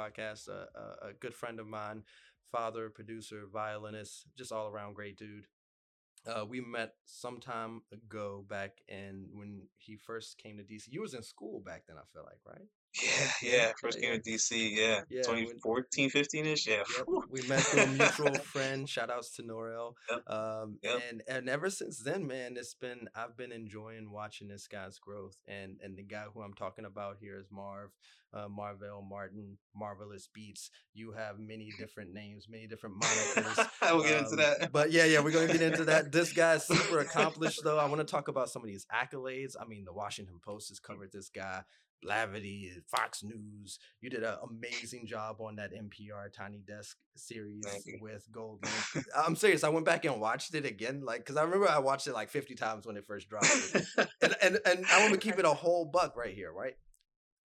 Podcast. A, a good friend of mine, father, producer, violinist, just all around great dude. Uh, we met some time ago back in when he first came to DC. You was in school back then, I feel like, right? Yeah, yeah. First came to DC, yeah. yeah 2014, 15 ish, yeah. Yep. We met through a mutual friend. Shout outs to Norel. Yep. Um, yep. and and ever since then, man, it's been I've been enjoying watching this guy's growth. And and the guy who I'm talking about here is Marv, uh, Marvill Martin, Marvillous Beats. You have many different names, many different monikers. we'll get um, into that. But yeah, yeah, we're gonna get into that. This guy's super accomplished though. I want to talk about some of these accolades. I mean, the Washington Post has covered this guy. Blavity, Fox News. You did an amazing job on that NPR Tiny Desk series with Gold I'm serious. I went back and watched it again, like because I remember I watched it like 50 times when it first dropped. and, and and I want to keep it a whole buck right here, right?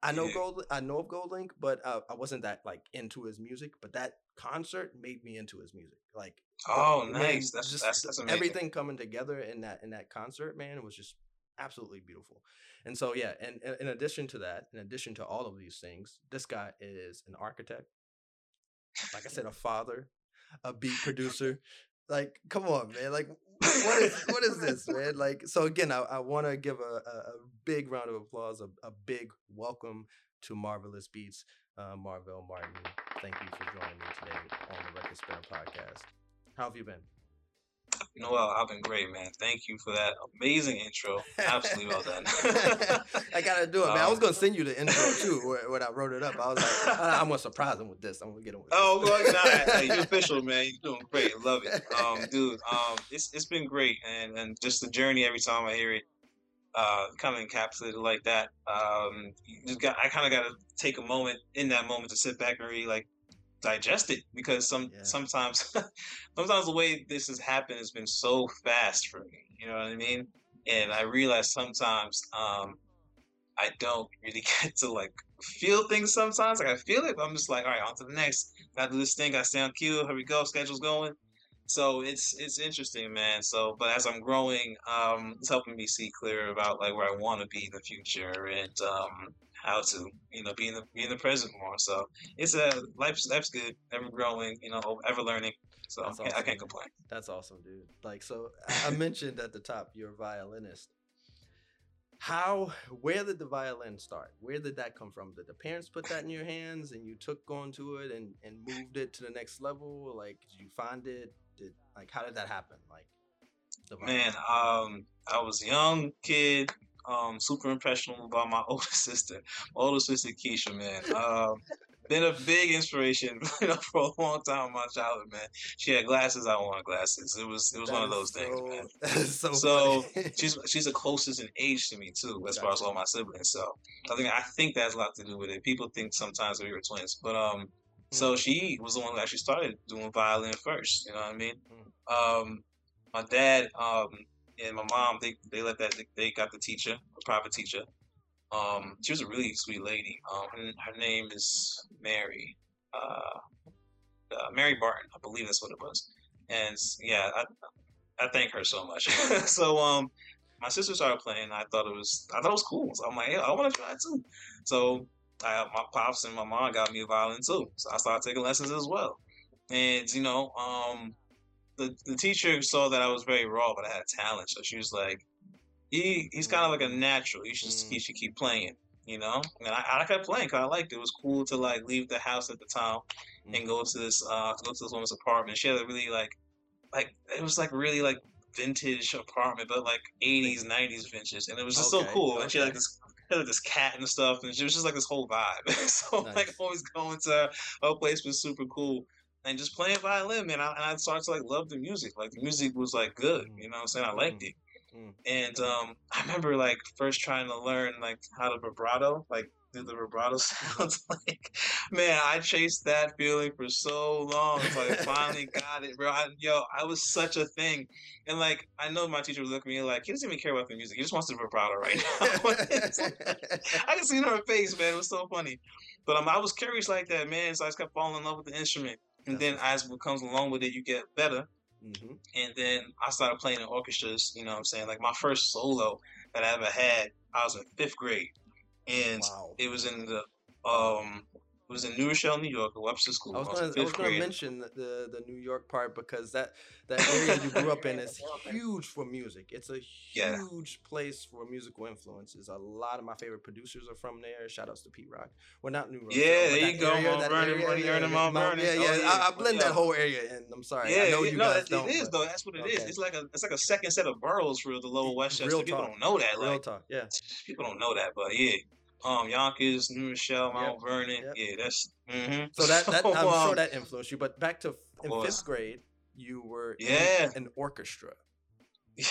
I know yeah. Gold. I know of GoldLink, but uh, I wasn't that like into his music. But that concert made me into his music. Like, oh, nice. That's just that's, that's everything coming together in that in that concert. Man, it was just absolutely beautiful. And so, yeah, and, and in addition to that, in addition to all of these things, this guy is an architect. Like I said, a father, a beat producer. Like, come on, man. Like, what is what is this, man? Like, so again, I, I want to give a, a, a, big round of applause, a, a big welcome to Marvillous Beats, uh, Marvill Martin. Thank you for joining me today on the Record Spinner podcast. How have you been? Noel, I've been great, man. Thank you for that amazing intro. Absolutely well done. I gotta do it, man. Um, I was gonna send you the intro too when I wrote it up. I was like, I'm gonna surprise him with this. I'm gonna get him. With oh, well, nah, hey, you're official, man. You're doing great. Love it, um, dude. Um, it's it's been great, and and just the journey. Every time I hear it, uh, kind of encapsulated like that. Um, just got I kind of got to take a moment in that moment to sit back and really like digest it because some yeah. sometimes sometimes the way this has happened has been so fast for me. You know what I mean? And I realize sometimes um, I don't really get to like feel things sometimes. Like I feel it, but I'm just like, all right, on to the next. Gotta do this thing, gotta stay on cue, here we go, schedule's going. So it's it's interesting, man. So but as I'm growing, um, it's helping me see clearer about like where I wanna be in the future and um how to you know be in the be in the present more. So it's a life's life's good, ever growing, you know, ever learning. So awesome. I can't complain. That's awesome, dude. Like so, I mentioned at the top you're a violinist. How where did the violin start? Where did that come from? Did the parents put that in your hands and you took on to it and and moved it to the next level? Like did you find it? Did like how did that happen? Like Man, um, I was a young kid, um, super impressionable by my older sister, my older sister Keisha, man. Um, been a big inspiration, you know, for a long time in my childhood, man. She had glasses, I wanted glasses. It was it was that one of those so, things, man. so, so she's she's the closest in age to me too, as gotcha. far as all my siblings. So I think I think that has a lot to do with it. People think sometimes we were twins, but um, so mm. she was the one who actually started doing violin first. You know what I mean? Mm. Um, my dad um and my mom they they let that they got the teacher, a private teacher. Um, she was a really sweet lady. Um, her, name is Mary, uh, uh, Mary Barton, I believe that's what it was. And yeah, I I thank her so much. so um, my sister started playing. I thought it was I thought it was cool. So I'm like, yeah, I want to try it too. So I, my pops and my mom got me a violin too. So I started taking lessons as well. And you know, um, the, the teacher saw that I was very raw, but I had talent. So she was like, he he's kind of like a natural. You should mm. he should keep playing, you know. And I, I kept playing because I liked it. It was cool to like leave the house at the time and go to this uh go to this woman's apartment. She had a really like like it was like really like vintage apartment, but like 80s, 90s vintage, and it was just okay, so cool. Okay. And she had like this had like this cat and stuff, and she was just like this whole vibe. so nice. like always going to her place was super cool and just playing violin, man. I, and I started to like love the music. Like the music was like good, mm. you know what I'm saying? I liked mm. it. Mm. And um, I remember like first trying to learn like how to vibrato, like do the vibrato sounds. like, man, I chased that feeling for so long until I finally got it, bro. I, yo, I was such a thing, and like I know my teacher would look at me like he doesn't even care about the music. He just wants the vibrato right now. I can see it on her face, man. It was so funny. But um, I was curious like that, man. So I just kept falling in love with the instrument and then as what comes along with it, you get better. Mm-hmm. And then I started playing in orchestras. You know what I'm saying? Like my first solo that I ever had, I was in fifth grade, and wow. it was in the um It was in New Rochelle, New York, a Webster School. I was gonna, in I was gonna mention the, the the New York part because that that area you grew up in is huge for music. It's a Yeah. huge place for musical influences. A lot of my favorite producers are from there. Shout outs to Pete Rock. Well, not New Rochelle. Yeah, there you go, area, Mount Vernon, Money yeah, Earning, yeah, Mount Mount- Vernon. Yeah, Oh, yeah. yeah. I, I blend that whole area in. I'm sorry. Yeah, I know yeah, you no, guys it, don't. it is though. That's what it is. Okay. It's like a it's like a second set of boroughs for the Lower Westchester. Real People talk. don't know that. Real talk. Yeah. people don't know that, but yeah. Um, Yonkers, New Rochelle, Mount Vernon. yep. Yeah, that's. hmm So that, that I'm um, sure that influenced you. But back to in fifth grade, you were in Yeah. an orchestra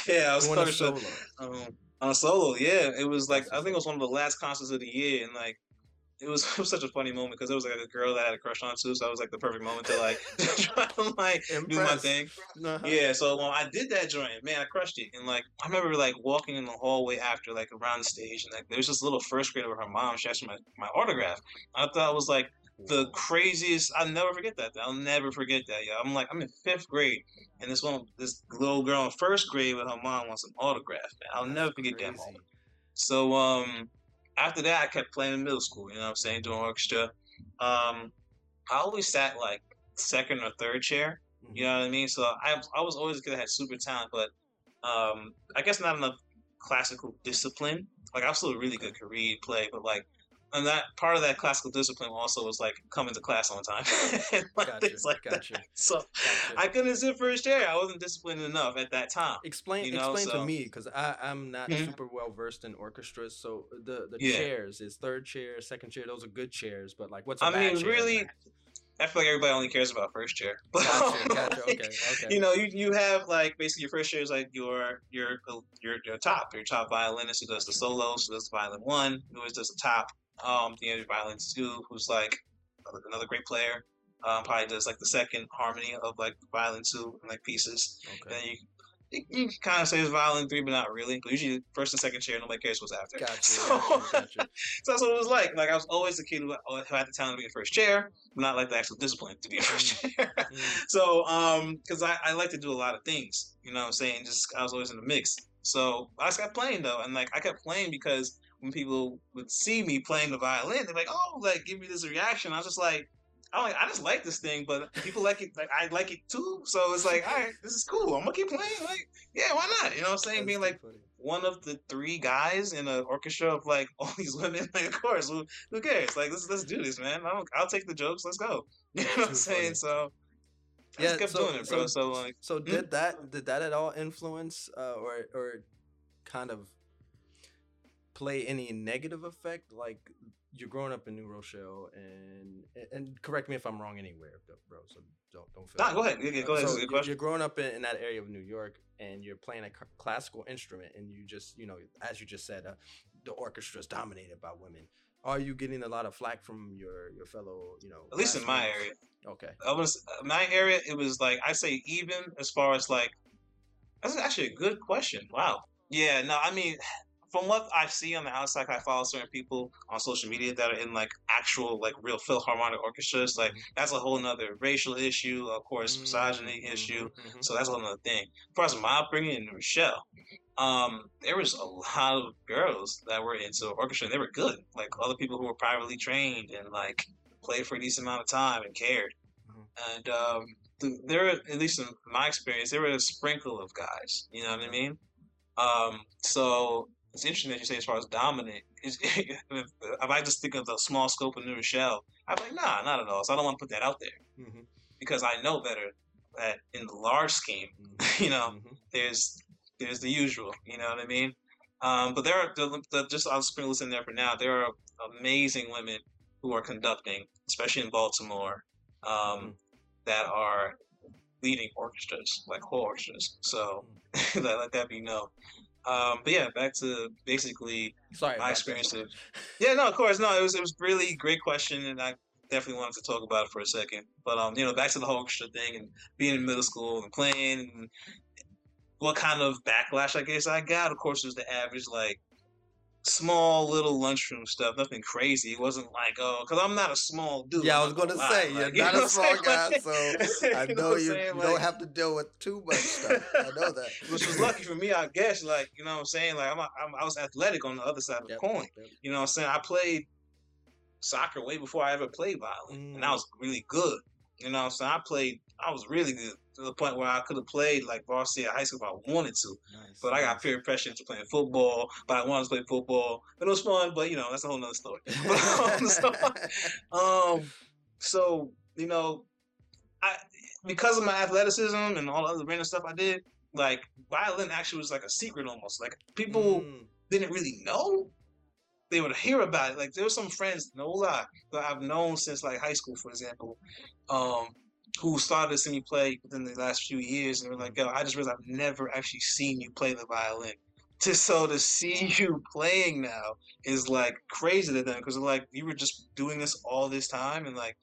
Yeah, I was doing a solo. um, on a solo. Yeah, it was like I think it was one of the last concerts of the year, and like it was, it was such a funny moment because it was like a girl that I had a crush on too, so it was like the perfect moment to like try to like do my thing. Uh-huh. Yeah, so when I did that joint, man, I crushed it. And like I remember like walking in the hallway after like around the stage, and like there was this little first grader with her mom. She asked my, my autograph. I thought it was like the craziest. I'll never forget that. I'll never forget that. Yeah, I'm like I'm in fifth grade, and this one, this little girl in first grade with her mom wants an autograph. Man. I'll never forget that Crazy. moment. So um, after that, I kept playing in middle school. You know what I'm saying, doing orchestra. Um, I always sat like second or third chair. You know what I mean? So I I was always that had super talent, but um, I guess not enough classical discipline. Like I was still a really good to read, play, but like, and that part of that classical discipline also was like coming to class on time, and like, Gotcha, things like gotcha. that. So Gotcha. I couldn't sit for a chair. I wasn't disciplined enough at that time. Explain you know, explain to me because I'm not Mhm. super well versed in orchestras. So the the Yeah. chairs is third chair, second chair. Those are good chairs, but like what's a I mean, chair really. I feel like everybody only cares about first chair. But Gotcha, gotcha. like, Okay, okay. you know, you, you have like basically your first chair is like your your your your top, your top violinist who does the solos, who does the violin one, who always does the top. Um, the other violin two, who's like another great player. Um, probably does like the second harmony of like violin two and like pieces. And okay. then you you, you kind of say it's violin three, but not really. But usually first and second chair, nobody cares what's after. Gotcha, So, gotcha, gotcha. so that's what it was like. Like I was always the kid who, who had the talent to be in first chair, but not like the actual discipline to be in first chair. Mm. So, um, because I, I like to do a lot of things, you know what I'm saying? Just I was always in the mix. So I just kept playing though, and like I kept playing because when people would see me playing the violin, they're like, "Oh, like give me this reaction." I was just like, "I'm like, I just like this thing, but people like it, like I like it too." So it's like, "All right, this is cool. I'm gonna keep playing." Like, yeah, why not? You know what I'm saying? That's Being like funny. one of the three guys in an orchestra of like all these women, like of course, who, who cares? Like let's let's do this, man. I'll, I'll take the jokes. Let's go. You know what I'm saying? funny. So I Yeah, just kept so- doing it, bro. so- So, like, So Mm. did that did that at all influence uh, or or kind of play any negative effect? Like you're growing up in New Rochelle, and and correct me if I'm wrong anywhere, bro. So don't don't feel. nah, go ahead. Yeah, go ahead. So you're- you're growing up in, in that area of New York, and you're playing a classical instrument, and you just, you know, as you just said, uh, the orchestra is dominated by women. Are you getting a lot of flack from your your fellow, you know? At least in my area. Okay. I was my area. It was like I say even as far as like that's actually a good question. Wow. Yeah. No, I mean, from what I see on the outside, I follow certain people on social media that are in like actual like real philharmonic orchestras. Like that's a whole nother racial issue, of course, misogyny Mhm, issue. mhm, mhm. So that's a whole other thing. As far as my upbringing in Rochelle, um, there was a lot of girls that were into orchestra and they were good. Like other people who were privately trained and like played for a decent amount of time and cared. Mhm. And um, th- there, at least in my experience, there were a sprinkle of guys. You know what I mean? Um, so it's interesting that you say as far as dominant. If, I just think of the small scope of New Rochelle, I'm like, nah, not at all. So I don't want to put that out there Mhm, because I know better that in the large scheme, mhm, you know, mhm. there's there's the usual. You know what I mean? Um, but there are the, the, just I'll sprinkle this in there for now. There are amazing women who are conducting, especially in Baltimore, um, that are leading orchestras, like whole orchestras. So let, let that be known. Um, but yeah, back to basically Sorry. my experience that. of- yeah, no, of course, no. It was it was really great question, and I definitely wanted to talk about it for a second. But um, you know, back to the whole orchestra thing and being in middle school and playing and what kind of backlash I guess I got. Of course, was the average like small little lunchroom stuff, nothing crazy. It wasn't like oh, because I'm not a small dude. Yeah, I was gonna lie, say you're like, you not know a small guy, so I know know you, saying? you Like- don't have to deal with too much stuff. I know that. Which was lucky for me, I guess. Like you know what I'm saying. Like I'm, I'm I was athletic on the other side of Yep, the coin. yep. You know what I'm saying? I played soccer way before I ever played violin, and I Mm. was really good. You know, what I'm saying? I played. I was really good to the point where I could have played like varsity at high school if I wanted to. Nice, But I got peer pressure into playing football. But I wanted to play football. But it was fun. But you know, that's a whole nother story. Um, so, um, so you know, I because of my athleticism and all the other random stuff I did, like violin actually was like a secret almost. Like people Mm, didn't really know. They would hear about it. Like there were some friends, no lie, that I've known since like high school, for example, um, who started to see me play within the last few years, and were like, "Yo, I just realized I've never actually seen you play the violin." To so to see you playing now is like crazy to them because like you were just doing this all this time, and like,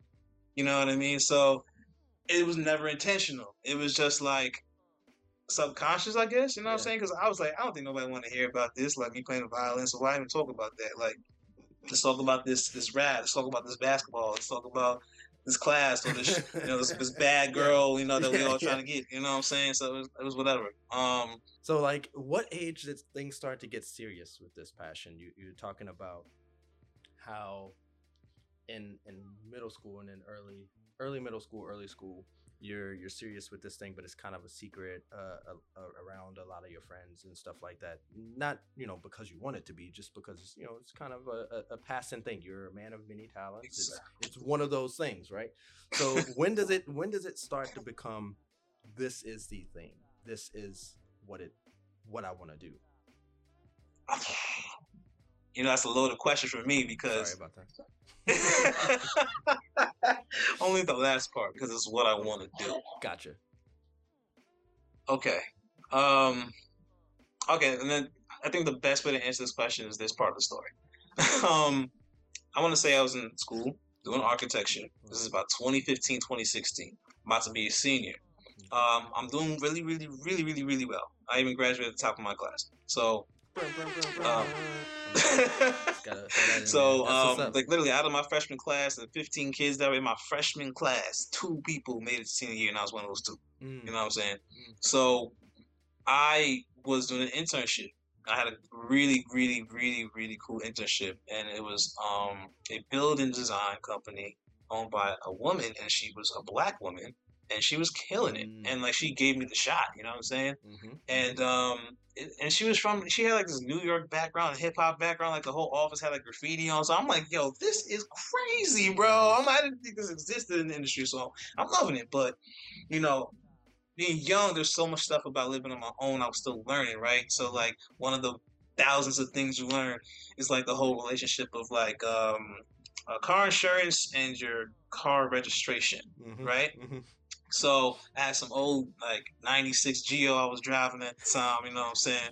you know what I mean. So it was never intentional. It was just like subconscious, I guess. You know what I'm saying? Because I was like, I don't think nobody want to hear about this, like me playing the violin. So why even talk about that? Like, let's talk about this this rap. Let's talk about this basketball. Let's talk about this class or this you know this, this bad girl. You know that we all trying yeah. to get. You know what I'm saying? So it was, it was whatever. Um, So, like, what age did things start to get serious with this passion? You you're talking about how in in middle school and in early early middle school, early school, you're you're serious with this thing, but it's kind of a secret uh, uh, around a lot of your friends and stuff like that. Not you know because you want it to be, just because you know it's kind of a, a, a passing thing. You're a man of many talents. It's, it's one of those things, right? So when does it when does it start to become this is the thing? This is what it what I want to do. You know that's a loaded question for me Sorry because about that. only the last part because it's what I want to do. Gotcha. Okay. Um okay, and then I think the best way to answer this question is this part of the story. um I want to say I was in school doing architecture. This is about 2015, 2016. I'm about to be a senior. Um, I'm doing really, really, really, really, really well. I even graduated at the top of my class. So, Um, Gotta throw that in so there. That's what's um, like literally out of my freshman class, the 15 kids that were in my freshman class, two people made it to senior year, and I was one of those two. Mm, You know what I'm saying? Mm. So I was doing an internship. I had a really, really, really, really cool internship, and it was um, a building design company owned by a woman, and she was a black woman, and she was killing it. Mm. And like she gave me the shot. You know what I'm saying? mhm. And um, and she was from she had like this New York background, hip hop background. Like the whole office had like graffiti on. So I'm like, yo, this is crazy, bro. I'm, I didn't think this existed in the industry, so I'm loving it. But you know, being young, there's so much stuff about living on my own. I was still learning, right? So like one of the thousands of things you learn is like the whole relationship of like um, uh, car insurance and your car registration, Mhm. right? Mhm. So I had some old like '96 Geo I was driving at the time. You know what I'm saying?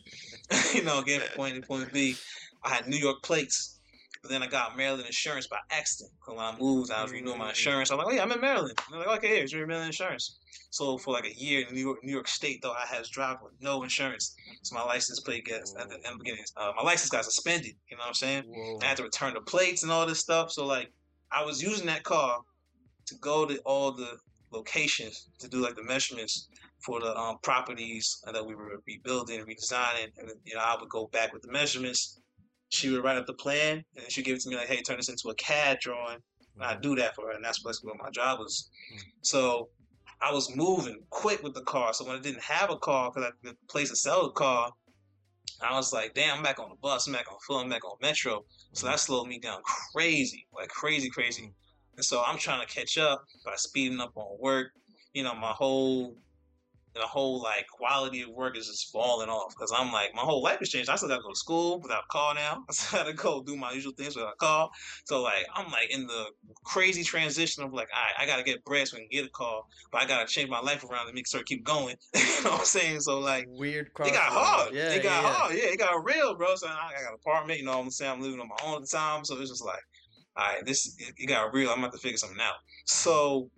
you know, getting from point A to point B. I had New York plates, but then I got Maryland insurance by accident. 'Cause when I moved, I was renewing my Mm. insurance. I was like, "Oh yeah, I'm in Maryland." And they're like, "Okay, here's your Maryland insurance." So for like a year in New York, New York State, though, I had to drive with no insurance. So my license plate gets at the end of the beginning. Uh, my license got suspended. You know what I'm saying? Whoa. I had to return the plates and all this stuff. So like I was using that car to go to all the locations to do like the measurements for the um, properties that we were rebuilding, and redesigning, and you know I would go back with the measurements. She would write up the plan, and she'd give it to me like, "Hey, turn this into a CAD drawing." And I'd do that for her, and that's basically what my job was. Mm. So I was moving quick with the car. So when I didn't have a car, because I the place to sell the car, I was like, "Damn, I'm back on the bus. I'm back on foot. I'm back on Metro." So that slowed me down crazy, like crazy, crazy. And so I'm trying to catch up by speeding up on work. You know, my whole the whole like quality of work is just falling off because I'm like my whole life has changed. I still gotta go to school without a car now. I still gotta go do my usual things without a car. So like I'm like in the crazy transition of like, all right, I gotta get bread so I can get a call, but I gotta change my life around to make sure I keep going. you know what I'm saying? So like weird. it got hard. Yeah, it got yeah, hard. Yeah, it got real, bro. So I I got an apartment. You know what I'm saying? I'm living on my own at the time. So it's just like, all right, this it, got real. I'm about to figure something out. So,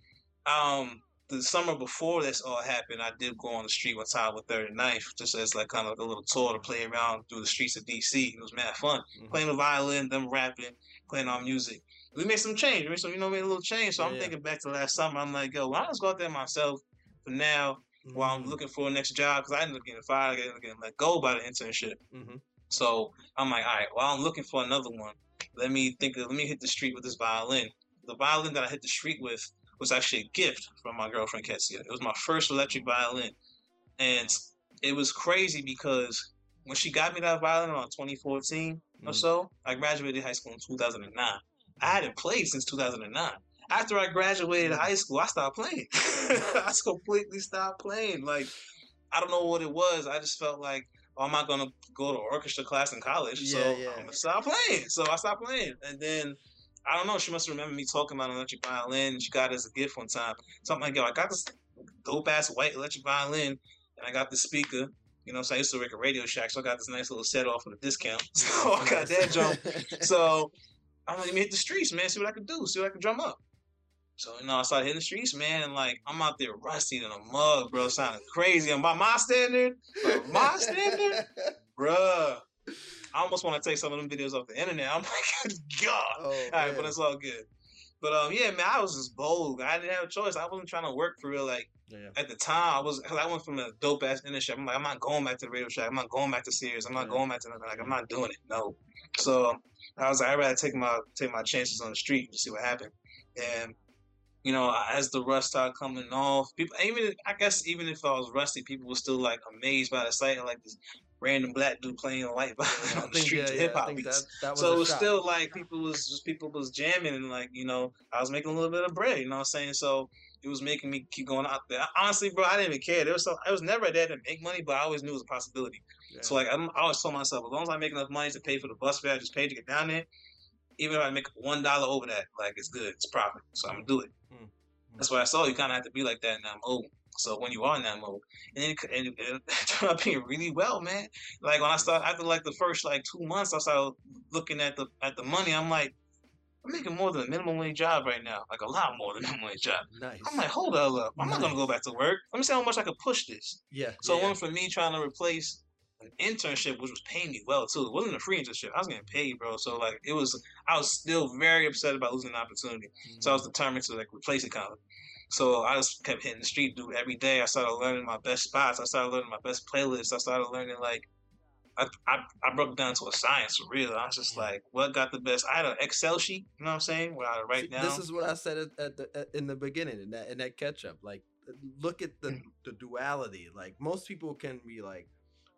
um, the summer before this all happened, I did go on the street one time with 39th, just as like kind of like a little tour to play around through the streets of DC. It was mad fun. Mhm. Playing the violin, them rapping, playing our music. We made some change. We made some, you know, made a little change. So Yeah, I'm yeah. thinking back to last summer. I'm like, yo, why just go out there myself for now while I'm Mm. looking for a next job because I ended up getting fired, I ended up getting let go by the internship. Mhm. So I'm like, all right, while I'm looking for another one, let me think. Of, let me hit the street with this violin. The violin that I hit the street with was actually a gift from my girlfriend Ketsia. It was my first electric violin, and it was crazy because when she got me that violin around 2014 mm-hmm. or so, I graduated high school in 2009. I hadn't played since 2009. After I graduated high school, I stopped playing. I completely stopped playing. Like I don't know what it was. I just felt like oh, I'm not gonna go to orchestra class in college, yeah, so yeah. I'm gonna stop playing. So I stopped playing, and then I don't know. She must remember me talking about an electric violin. She got it as a gift one time. Something like, yo, I got this dope ass white electric violin, and I got the speaker. You know, so I used to work a Radio Shack, so I got this nice little set off with a discount. So I got that jump. so I'm like, let me hit the streets, man. See what I can do. See what I can drum up. So you know, I started hitting the streets, man, and like I'm out there rusty in a mug, bro, sounding crazy. And by my standard, by my standard, bruh. I almost want to take some of them videos off the internet. I'm like, God. Oh, all right, but it's all good. But um, yeah, man, I was just bold. I didn't have a choice. I wasn't trying to work for real. Like yeah. at the time, I was because I went from a dope ass internship. I'm like, I'm not going back to the Radio Shack. I'm not going back to Sears. I'm not yeah. going back to nothing. Like I'm not doing it. No. So I was like, I'd rather take my take my chances on the street and see what happened. And you know, as the rust started coming off, people even I guess even if I was rusty, people were still like amazed by the sight of like this random black dude playing a light violin on the street yeah, to hip hop beats. That, that so it was shot. still like people was just people was jamming and like you know I was making a little bit of bread. You know what I'm saying? So it was making me keep going out there. Honestly, bro, I didn't even care. There was so I was never there to make money, but I always knew it was a possibility. Yeah. So like I'm, I always told myself, as long as I make enough money to pay for the bus fare, I just pay to get down there. Even if I make one dollar over that, like it's good, it's profit. So I'm gonna do it. That's why I saw you kind of have to be like that in that mode. So when you are in that mode, and it, and it, it turned out being really well, man. Like when I started after like the first like two months, I started looking at the at the money. I'm like, I'm making more than a minimum wage job right now, like a lot more than a minimum wage job. Nice. I'm like, hold up, I'm nice. not gonna go back to work. Let me see how much I could push this. Yeah. So yeah. it went for me trying to replace an internship, which was paying me well too. It wasn't a free internship. I was getting paid, bro. So like, it was. I was still very upset about losing the opportunity. Mm-hmm. So I was mm-hmm. determined to like replace it, kind of. So I just kept hitting the street, dude, every day. I started learning my best spots. I started learning my best playlists. I started learning like I, I, I broke down to a science for real. I was just like, what got the best? I had an Excel sheet, you know what I'm saying, where I write down. This is what I said at, at the at, in the beginning in that in that catch up. Like, look at the mm. the duality. Like most people can be like,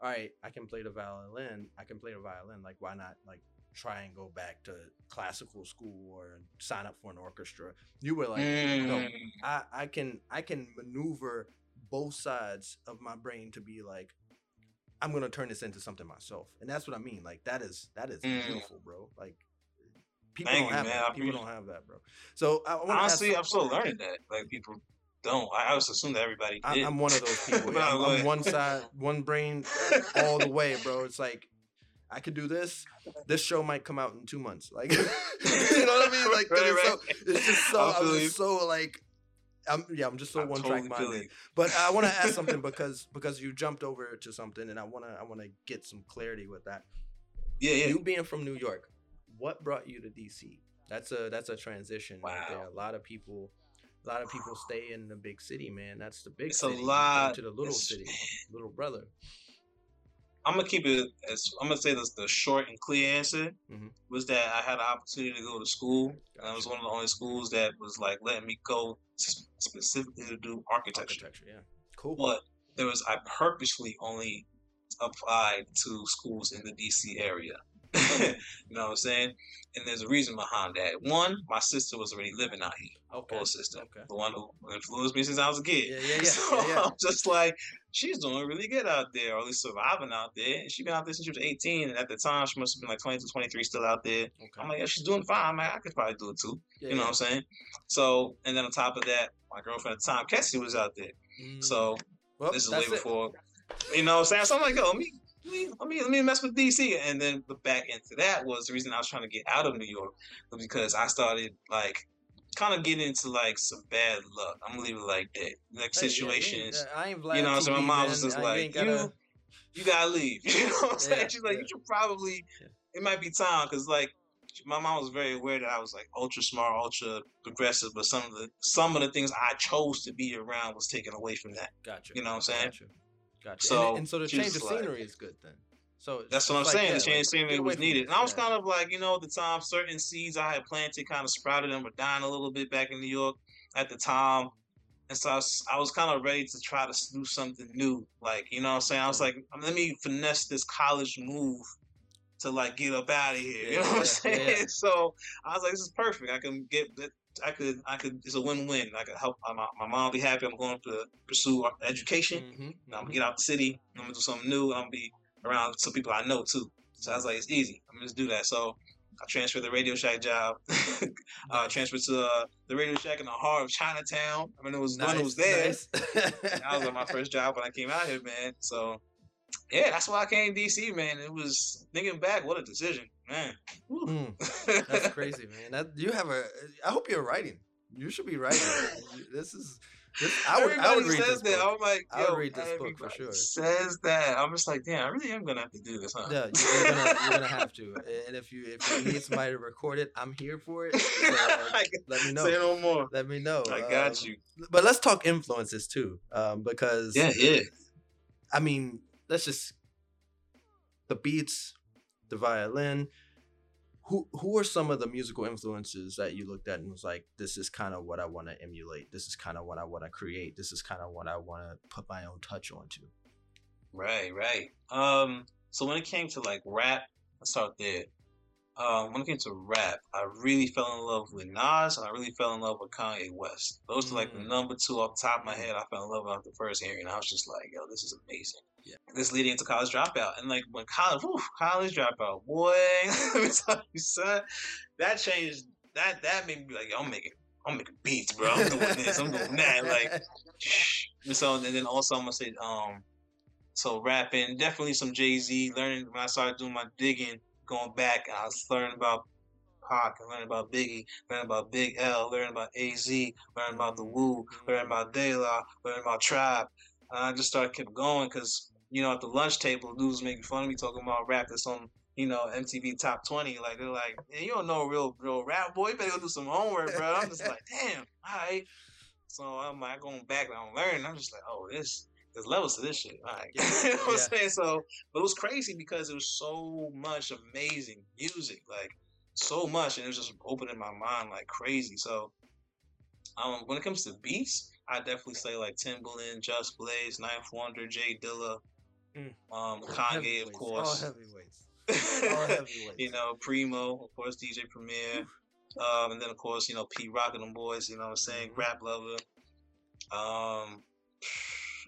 all right, I can play the violin. I can play the violin. Like, why not like try and go back to classical school or sign up for an orchestra. You were like, mm. no, I, I can I can maneuver both sides of my brain to be like, I'm gonna turn this into something myself, and that's what I mean. Like that is that is mm. beautiful, bro. Like people Thank don't you, have man. that. People don't have that, bro. So I honestly, I'm still learning that. Like people don't. I always assume that everybody did. I'm one of those people. I'm, I'm one side, one brain, all the way, bro. It's like I could do this. This show might come out in two months. Like, you know what I mean? Like, right, it's, right. So, it's just so. I'm just so like. I'm yeah. I'm just so I'm one totally track minded. But I want to ask something because because you jumped over to something, and I wanna I wanna get some clarity with that. Yeah, yeah. You being from New York, what brought you to DC? That's a that's a transition. Wow. Right there. A lot of people. A lot of people stay in the big city, man. That's the big it's city. a lot to the little city, little brother. I'm gonna keep it as I'm gonna say this the short and clear answer mm-hmm. was that I had an opportunity to go to school, and I was one of the only schools that was like letting me go specifically to do architecture. Architecture, yeah, cool. But there was I purposely only applied to schools in the DC area. you know what I'm saying? And there's a reason behind that. One, my sister was already living out here. Okay. Full sister. Okay. The one who influenced me since I was a kid. Yeah, yeah, yeah. So yeah, yeah. I'm just like, she's doing really good out there, or at least surviving out there. And she's been out there since she was 18. And at the time, she must have been like 22, 23 still out there. Okay. I'm like, yeah, she's doing fine. I'm like, I could probably do it too. Yeah, you know what I'm saying? So, and then on top of that, my girlfriend at the time, Cassie, was out there. Mm. So, well, this is way before. You know what I'm saying? So I'm like, yo, let me let me, let me let me mess with DC. And then the back end to that was the reason I was trying to get out of New York because I started like kind of getting into like some bad luck. I'm gonna leave it like that. Like situations. I ain't you know, so my mom was just like, gotta... you you gotta leave. You know what I'm saying? She's like, you should probably it might be time because like my mom was very aware that I was like ultra smart, ultra progressive, but some of the some of the things I chose to be around was taken away from that. Gotcha. You know what I'm saying? Gotcha. Gotcha. So, and, and so the change of scenery like, is good then. So That's what I'm like, saying. the change like, scenery was needed. And I was kind of like, you know, at the time, certain seeds I had planted kind of sprouted and were dying a little bit back in New York at the time. And so I was, I was kind of ready to try to do something new. Like, you know what I'm saying? I was like, let me finesse this college move to like get up out of here. You know what I'm saying? yeah. So I was like, this is perfect. I can get. I could, I could. It's a win-win. I could help my, my mom be happy. I'm going to pursue education. Mhm, I'm gonna mhm. get out the city. I'm gonna do something new. I'm gonna be around some people I know too. So I was like, it's easy. I'm gonna just do that. So I transferred the Radio Shack job. uh, Nice. transferred to uh, the Radio Shack in the heart of Chinatown. I mean, it was when it was there. nice. That was like my first job when I came out here, man. So yeah, that's why I came to DC, man. It was thinking back, what a decision, man. Mm, that's crazy, man. That you have a. I hope you're writing. You should be writing. This is. This, I would. I would read says this that. book. I'm like, I would yo, read this book for sure. Says that. I'm just like, damn, I really am gonna have to do this, huh? Yeah, you- you're gonna, you're gonna have to. And if you if you need somebody to record it, I'm here for it. So, uh, let me know. Say no more. Let me know. I got Um, you. But let's talk influences too, um, because Yeah, yeah. I mean, let's just the beats, the violin. Who who are some of the musical influences that you looked at and was like, this is kind of what I want to emulate. This is kind of what I want to create. This is kind of what I want to put my own touch onto. Right, right. Um, so when it came to like rap, let's start there. Um, when it came to rap, I really fell in love with Nas and I really fell in love with Kanye West. Those are like the Mm. number two off the top of my head. I fell in love with the first hearing. I was just like, yo, this is amazing. Yeah. This leading into college dropout. And like when college whew, college dropout, boy, let me tell you, son, that changed that that made me be like, yo, I'm making I'm making beats, bro. I'm doing this, I'm doing that. Like and so and then also I'm gonna say um so rapping definitely some Jay Z learning when I started doing my digging going back I was learning about Pac and learning about Biggie learning about Big L learning about AZ learning about the Wu learning about De La learning about Tribe. And I just started kept going because you know at the lunch table dudes making fun of me talking about rap that's on you know MTV Top 20 like they're like "Man, you don't know real real rap boy. You better go do some homework bro. I'm just like damn all right. So I'm like going back and I'm learning. I'm just like, oh, this there's levels to this shit. All right. Yeah, you know what yeah. I'm saying? So but it was crazy because it was so much amazing music. Like so much and it was just opening my mind like crazy. So um when it comes to beats, I definitely say like Timbaland, Just Blaze, Ninth Wonder, J Dilla, Mm. um, Kanye of course. All heavyweights. All heavyweights. you know, Primo, of course, DJ Premier. Um, and then of course, you know, Pete Rock and them boys, you know what I'm saying? Mhm. Rap lover. Um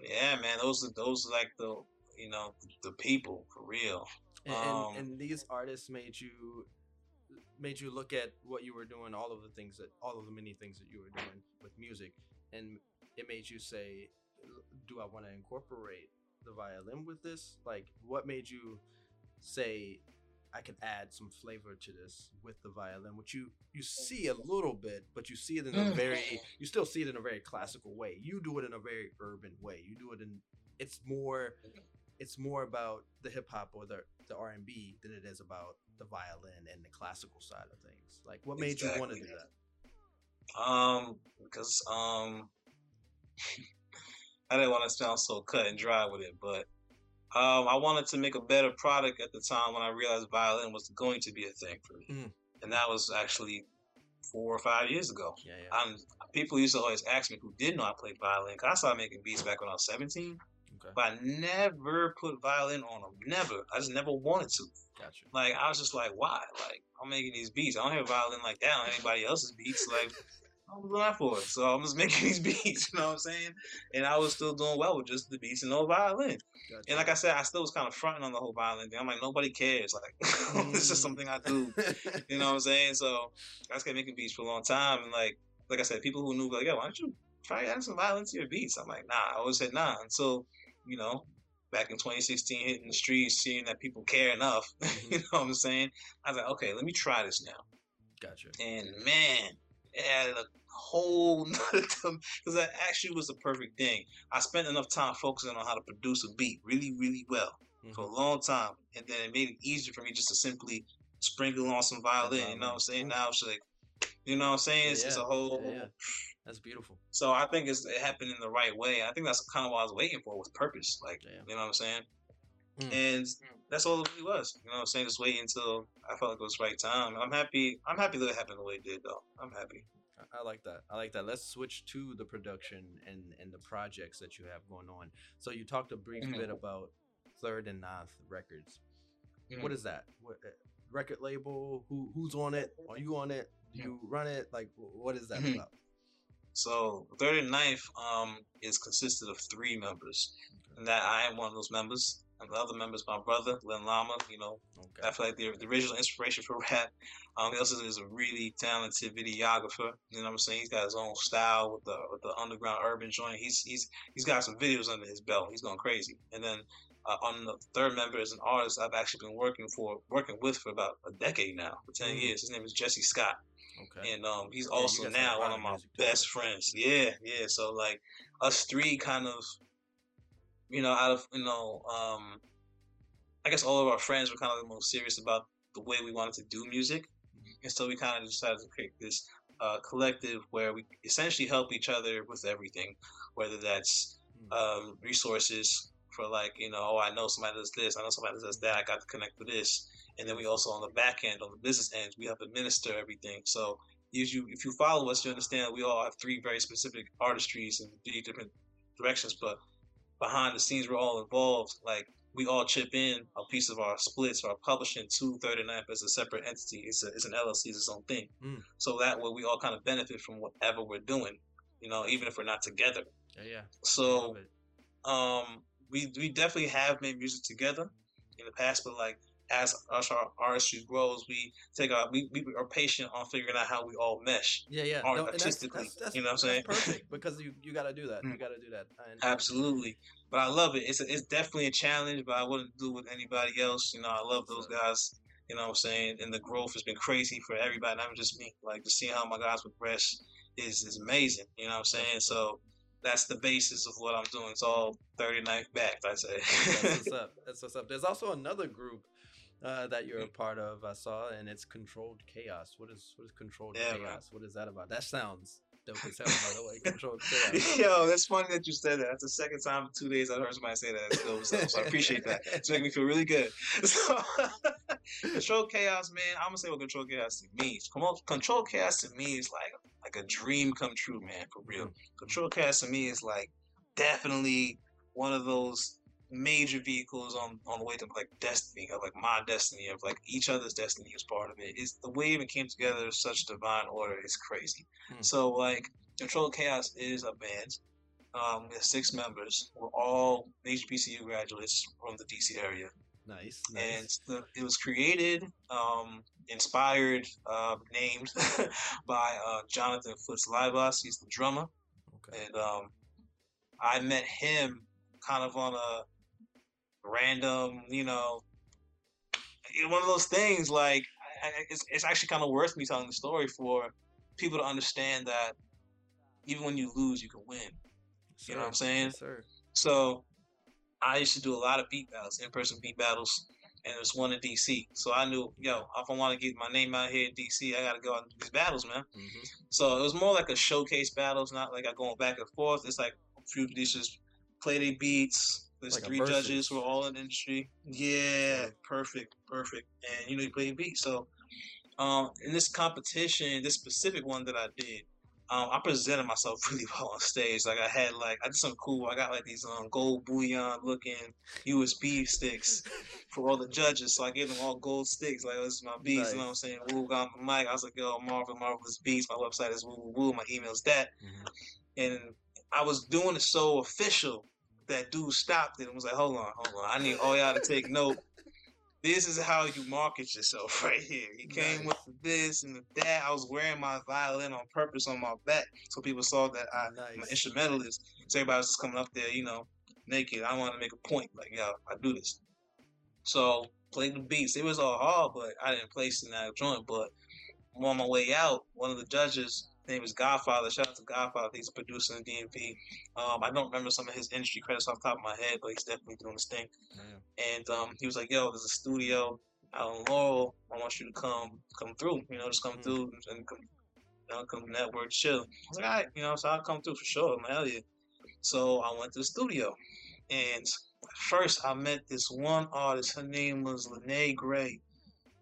yeah, man, those are those are like the you know, the people for real. And, Um, and, and these artists made you made you look at what you were doing, all of the things that all of the many things that you were doing with music, and it made you say, "Do I want to incorporate the violin with this? Like, what made you say?" I can add some flavor to this with the violin, which you you see a little bit, but you see it in a Mm. very you still see it in a very classical way. You do it in a very urban way. You do it in it's more it's more about the hip hop or the the R and B than it is about the violin and the classical side of things. Like, what made you want to do that? Um, because um, I didn't want to sound so cut and dry with it, but um, I wanted to make a better product at the time when I realized violin was going to be a thing for me, Mm. and that was actually four or five years ago. Yeah, yeah. People used to always ask me who did know I played violin. Cause I started making beats back when I was 17, Okay, but I never put violin on them. Never. I just never wanted to. gotcha. Like I was just like, why? Like I'm making these beats. I don't have violin like that on anybody else's beats. Like I'm doing that for it. So I'm just making these beats. You know what I'm saying? And I was still doing well with just the beats and no violin. gotcha. And like I said, I still was kind of fronting on the whole violin thing. I'm like, nobody cares. Like it's just Mm. something I do. You know what I'm saying? So I just kept making beats for a long time. And like like I said, people who knew like, yeah, why don't you try adding some violin to your beats? I'm like, nah. I always said nah until you know. Back in 2016, hitting the streets, seeing that people care enough, you know what I'm saying? I was like, okay, let me try this now gotcha. and man, it added a whole because that actually was the perfect thing. I spent enough time focusing on how to produce a beat really, really well for a Mhm. long time, and then it made it easier for me just to simply sprinkle on some violin. You know what I'm saying? Now it's like, you know what I'm saying? It's, it's a whole. yeah, yeah. That's beautiful. So I think it's, it happened in the right way. I think that's kind of what I was waiting for was purpose. Like, Yeah. you know what I'm saying? Mm. And that's all it really was. You know I'm saying? Just wait until I felt like it was right time. I'm happy I'm happy that it happened the way it did though. I'm happy. I like that. I like that. Let's switch to the production and and the projects that you have going on. So you talked a brief mm-hmm. bit about Third and Ninth Records. Mm-hmm. What is that? What uh, record label? Who who's on it? Are you on it? Do you run it? Like what is that mm-hmm. about? So Third and Ninth um is consisted of three members, okay. and that I am one of those members. And the other member is my brother, Len Lama. You know, okay. I feel like the, the original inspiration for rap. Um, he also is a really talented videographer. You know what I'm saying? He's got his own style with the with the underground urban joint. He's he's he's got some videos under his belt. He's going crazy. And then uh, on the third member is an artist I've actually been working for working with for about a decade now, for 10 mm years. His name is Jesse Scott. Okay. And um, he's yeah, also now one of my best friends. Yeah, yeah. So like us three kind of you know, out of you know, um, I guess all of our friends were kind of the most serious about the way we wanted to do music, and so we kind of decided to create this uh, collective where we essentially help each other with everything, whether that's hmm. um, resources for like you know, oh, I know somebody does this, I know somebody does that, I got to connect with this, and then we also on the back end, on the business end, we help administer everything. So if you if you follow us, you understand we all have three very specific artistries in three different directions, but behind the scenes we're all involved. Like we all chip in a piece of our splits, our publishing to 39 as a separate entity. It's, a, it's an LLC, it's its own thing. Mm. So that way we all kind of benefit from whatever we're doing, you know, even if we're not together. Yeah, yeah. So, um, we we definitely have made music together in the past, but like as as our artistry grows, we take our we, we are patient on figuring out how we all mesh. Yeah, yeah. No, artistically, that's, that's, you know what I'm saying? Perfect because you you got to do that. You mm. got to do that. Absolutely, but I love it. It's a, it's definitely a challenge, but I wouldn't do it with anybody else. You know, I love those guys. You know what I'm saying? And the growth has been crazy for everybody, not just me. Like to see how my guys progress is is amazing. You know what I'm saying? So that's the basis of what I'm doing. It's all 39th back, I say. that's what's up. That's what's up. There's also another group uh, that you're a part of. I saw, and it's Controlled Chaos. What is what is Controlled yeah, Chaos? Man. What is that about? That sounds dope as hell, by the way. Controlled Chaos. Yo, that's funny that you said that. That's the second time in two days I've heard somebody say that. It's dope so I appreciate that. It's making me feel really good. So, Controlled Chaos, man. I'm gonna say what control Chaos to me. Controlled Chaos to me is like like a dream come true, man. For real. Mm-hmm. Chaos to me is like definitely one of those major vehicles on on the way to like destiny of like my destiny of like each other's destiny is part of it. Is the way it came together such divine order is crazy. Hmm. So like Control Chaos is a band. Um, we have six members. We're all HBCU graduates from the DC area. Nice. nice. And the, it was created, um, inspired, uh, named by uh, Jonathan Foots Libas. He's the drummer. Okay. And um, I met him kind of on a random, you know, one of those things. Like it's it's actually kind of worth me telling the story for people to understand that even when you lose, you can win. You know what I'm saying? Yes, so I used to do a lot of beat battles, in-person beat battles, and there's one in DC. So I knew, yo, if I want to get my name out here in DC, I got to go out and do these battles, man. Mm-hmm. So it was more like a showcase battles, not like I going back and forth. It's like a few producers play their beats, there's like three judges who are all in the industry. Yeah, perfect, perfect. And you know, you play beat. So, um, in this competition, this specific one that I did, um, I presented myself really well on stage. Like I had like I did something cool. I got like these um gold bullion looking USB sticks for all the judges. So I gave them all gold sticks. Like this is my beats. Nice. You know what I'm saying? Woo got my mic. I was like, yo, Marvel Marvillous Beats. My website is woo woo woo. My email is that. Mm-hmm. And I was doing it so official that dude stopped it and was like, "Hold on, hold on, I need all y'all to take note. This is how you market yourself right here. He came nice. with this and that. I was wearing my violin on purpose on my back, so people saw that I, am an instrumentalist. So everybody was just coming up there, you know, naked. I wanted to make a point, like, yo, I do this. So played the beats. It was all hard, but I didn't place in that joint. But on my way out, one of the judges name is Godfather. Shout out to Godfather. He's producing DMV. Um, I don't remember some of his industry credits off the top of my head, but he's definitely doing his thing. And um, he was like, "Yo, there's a studio out in Laurel. I want you to come come through. You know, just come mm through and come, you know, come network, chill." I was like, "All right, you know, so I'll come through for sure." I'm like, "Hell yeah!" So I went to the studio, And first, I met this one artist. Her name was Lene Gray.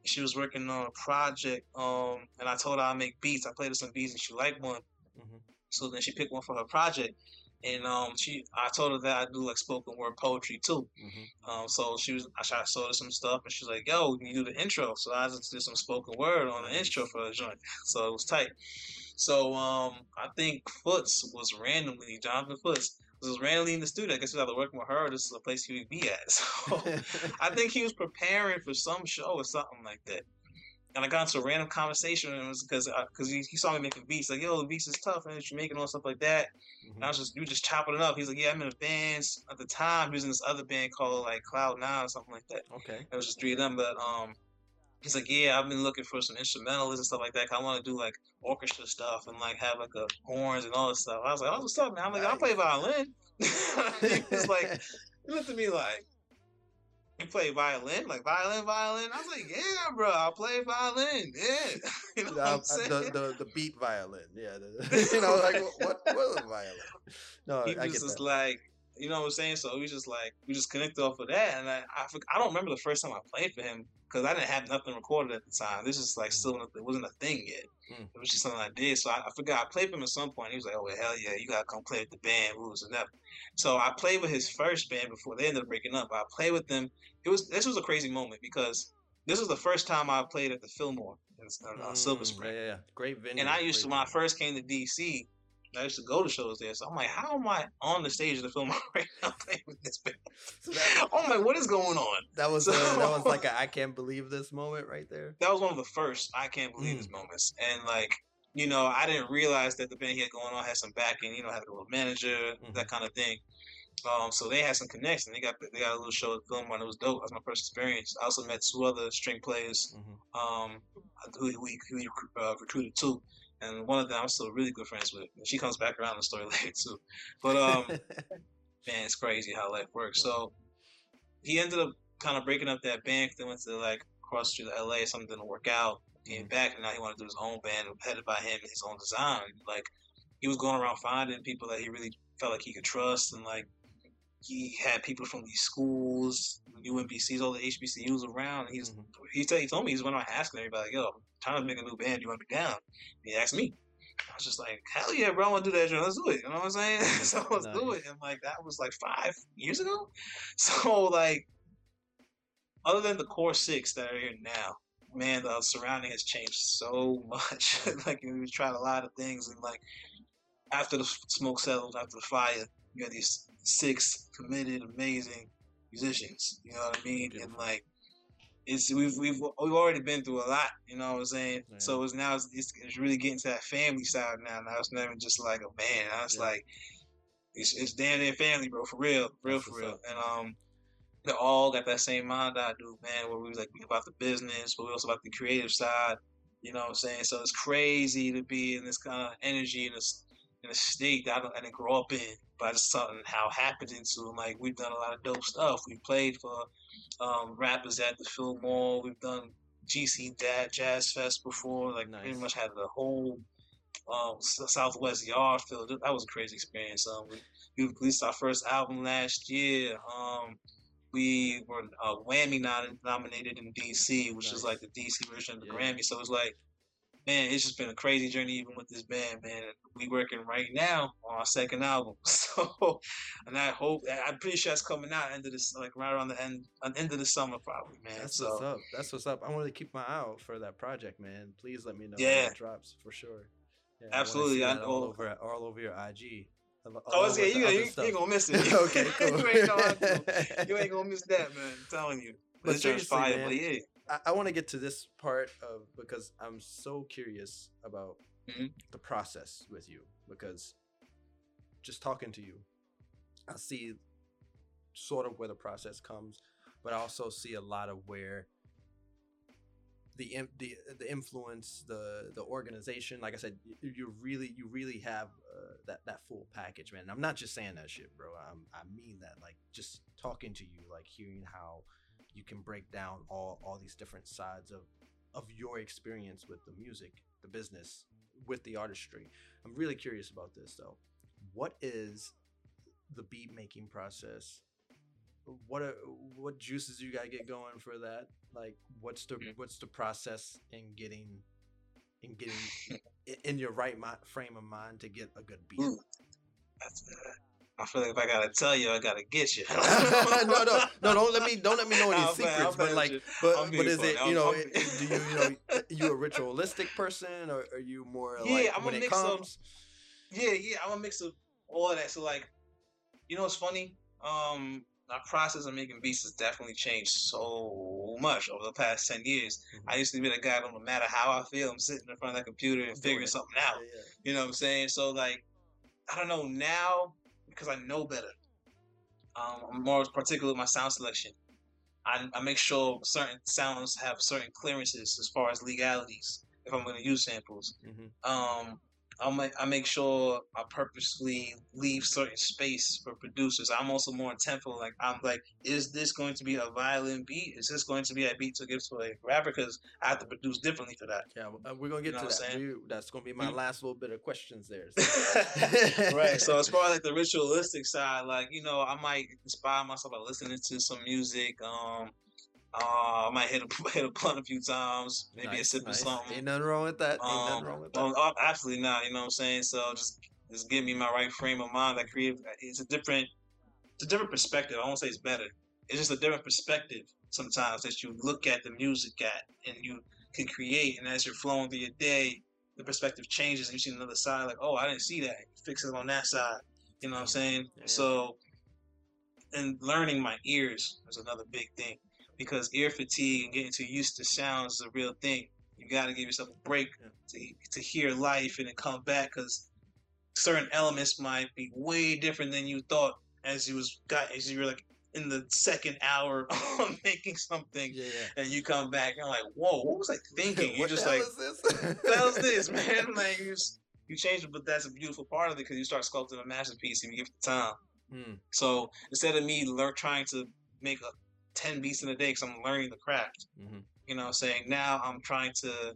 She was working on a project, um, and I told her I make beats. I played her some beats, and she liked one. Mhm. So then she picked one for her project, and um, she I told her that I do like spoken word poetry too. Mhm. Um, so she was I showed her some stuff, and she's like, "Yo, can you do the intro?" So I just did some spoken word on the intro for the joint. So it was tight. So um, I think Foots was randomly Jonathan Foots was randomly in the studio. I guess he was either working with her. Or this is a place he would be at. So I think he was preparing for some show or something like that. And I got into a random conversation and it was because because he, he saw me making beats like yo the beats is tough and you're making all stuff like that. And I was just you just chopping it up. He's like yeah I'm in a band at the time. He was in this other band called like Cloud Nine or something like that. Okay. It was just three of them, but um, he's like, yeah, I've been looking for some instrumentalists and stuff like that. I want to do like orchestra stuff and like have like a horns and all this stuff. I was like, oh, what's up, man? I'm like, I'll play violin. he's like, he looked at me like, you play violin, like violin, violin. I was like, yeah, bro, I'll play violin. Yeah, you know what I'm saying? the, the the beat violin, yeah. The, you know, like what what a violin? No, he I was just that. like, you know what I'm saying? So we just like, we just connected off of that. And I, I, I don't remember the first time I played for him because I didn't have nothing recorded at the time. This is like still, not- it wasn't a thing yet. Mm. It was just something I did. So I, I forgot. I played for him at some point. He was like, oh, well, hell yeah, you got to come play with the band, rules and that. So I played with his first band before they ended up breaking up. I played with them. It was, this was a crazy moment because this was the first time I played at the Fillmore in uh, uh, Silver Mm, Spring. Yeah, yeah. Great venue. And I used to when I first came to DC, I used to go to shows there. So I'm like, how am I on the stage of the film right now playing with this Oh my, what is going on? that was So- uh, that was like a I can't believe this moment right there. That was one of the first I can't believe Mm. this moments. And like, you know, I didn't realize that the band he had going on had some backing. You know, had a little manager, Mhm. that kind of thing. Um, so they had some connection. They got they got a little show at film and it was dope. That was my first experience. I also met two other string players Mhm. um, who we we uh, recruited too, and one of them I'm still really good friends with. And she comes back around the story later too. But um, man, it's crazy how life works. So he ended up kind of breaking up that band. 'cause They went to like cross street to LA. Something didn't work out. Came back, and now he wanted to do his own band, headed by him, his own design. Like he was going around finding people that he really felt like he could trust, and like he had people from these schools, UMBCs, all the HBCUs around. And he's Mhm. he, told he told me he's went around asking everybody, "Yo, I'm trying to make a new band. You want to be down?" And he asked me. I was just like, "Hell yeah, bro! I want to do that. joint. Let's do it." You know what I'm saying? so let's do Nice. it. And like that was like five years ago. So like, other than the core six that are here now, man, the surrounding has changed so much. like we tried a lot of things, and like after the smoke settled, after the fire, you had these six committed, amazing musicians. You know what I mean? And like, it's we've we've we've already been through a lot. You know what I'm saying? Yeah. So it's now it's, it's it's really getting to that family side now. Now it's not even just like a band. Now it's Yeah. like it's it's damn near family, bro. For real, for real, That's for real. up. And um. They all got that same mind I do, man, where we was like we about the business, but we also about the creative side. You know what I'm saying? So it's crazy to be in this kind of energy in this in a state that I, I didn't grow up in, I just something how happened into. And like we've done a lot of dope stuff. We played for um, rappers at the Fillmore. We've done GC Dad Jazz Fest before. Like pretty much had the whole um, Southwest Yard filled. That was a crazy experience. Um, we, we released our first album last year. Um, we were uh, Wammie nom- nominated in DC, which is like the DC version of the Yeah. Grammy. So it's like, man, it's just been a crazy journey even with this band, man. We working right now on our second album, so and I hope I'm pretty sure it's coming out end of this, like right around the end, end of the summer probably, man. That's so what's up. That's what's up. I want to keep my eye out for that project, man. Please let me know Yeah. when it drops for sure. Yeah, Absolutely, I that all over all over your IG. all Oh, yeah, you, you, you ain't gonna miss it. okay, cool. you, ain't gonna you ain't gonna miss that, man. I'm telling you. But the fire, man, but yeah. I, I want to get to this part of because I'm so curious about Mhm. the process with you because just talking to you, I see sort of where the process comes, but I also see a lot of where the the the influence, the the organization. Like I said, you, you really you really have uh, that that full package, man. I'm not just saying that shit, bro. I'm, I mean that. Like just talking to you, like hearing how you can break down all all these different sides of of your experience with the music, the business, with the artistry. I'm really curious about this though. What is the beat making process what are what juices you gotta get going for that? Like, what's the Mm. what's the process in getting in getting in your right frame of mind to get a good beat? That's, uh, I feel like if I gotta tell you, I gotta get you. no, no, no! Don't let me don't let me know any I'm secrets. But like, you. but but is it you know? I'm- I'm- Do you you know? You a ritualistic person, or are you more Yeah, like I'm a when it mix of- comes? Yeah, yeah, I'm a mix of all of that. So like, you know what's funny? Um, my process of making beats has definitely changed so much over the past ten years. Mhm. I used to be the guy that no matter how I feel, I'm sitting in front of that computer and figuring something out. Yeah, yeah. You know what I'm saying? So like, I don't know now because I know better. Um, I'm more particular with my sound selection. I, I make sure certain sounds have certain clearances as far as legalities if I'm going to use samples. Mhm. Um, I'll make I make sure I purposely leave certain space for producers. I'm also more intentful. Like I'm like, is this going to be a violin beat? Is this going to be a beat to give to a rapper? Because I have to produce differently for that. Yeah, uh, we're gonna get know to that. We, that's gonna be my Mhm. last little bit of questions there. right. So as far as like the ritualistic side, like you know, I might inspire myself by listening to some music. Um, uh, I might hit a hit a blunt a few times, maybe a sip nice. of something. Ain't nothing wrong with that. Ain't nothing Um, wrong with that. well, uh, absolutely not. You know what I'm saying? So just just give me my right frame of mind. That creative. It's a different. It's a different perspective. I won't say it's better. It's just a different perspective sometimes that you look at the music at and you can create. And as you're flowing through your day, the perspective changes and you see another side. Like, oh, I didn't see that. Fix it on that side. You know what I'm saying? Yeah. So, and learning my ears is another big thing because ear fatigue and getting too used to sounds is a real thing. You got to give yourself a break to, to hear life and then come back because certain elements might be way different than you thought as you was got as you were like in the second hour of making something yeah, yeah. and you come back and you're like whoa what was I thinking you're just like is this? what the hell's this man like you just, you change it but that's a beautiful part of it because you start sculpting a masterpiece and you give it the time Hmm, so instead of me trying to make a 10 beats in a day because I'm learning the craft mhm. you know I'm saying now I'm trying to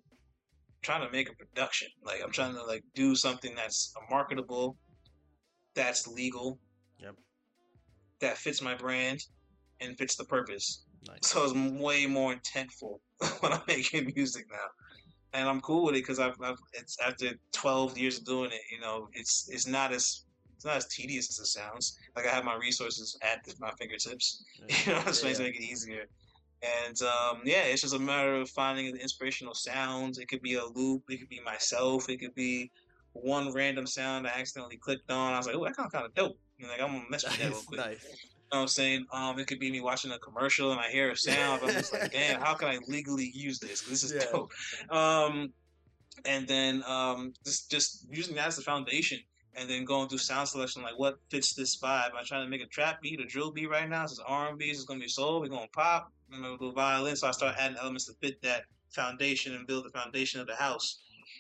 trying to make a production like I'm trying to like do something that's marketable that's legal Yep. that fits my brand and fits the purpose Nice. so it's way more intentful when I'm making music now and I'm cool with it because I've, I've it's after 12 years of doing it you know it's it's not as it's not as tedious as it sounds like I have my resources at my fingertips you know saying to make it easier. And um, yeah, it's just a matter of finding the inspirational sounds. It could be a loop, it could be myself, it could be one random sound I accidentally clicked on. I was like, oh, that kind of kind of dope. And like I'm gonna mess with that real Nice, quick. You know what I'm saying? Um, it could be me watching a commercial and I hear a sound. I'm just like, damn, how can I legally use this? this is Yeah. dope. Um, and then um, just just using that as the foundation, and then going through sound selection, like what fits this vibe. I'm trying to make a trap beat, a drill beat right now. It's R&B. It's gonna be soul. We're gonna pop. I'm gonna do violin. So I start adding elements to fit that foundation and build the foundation of the house.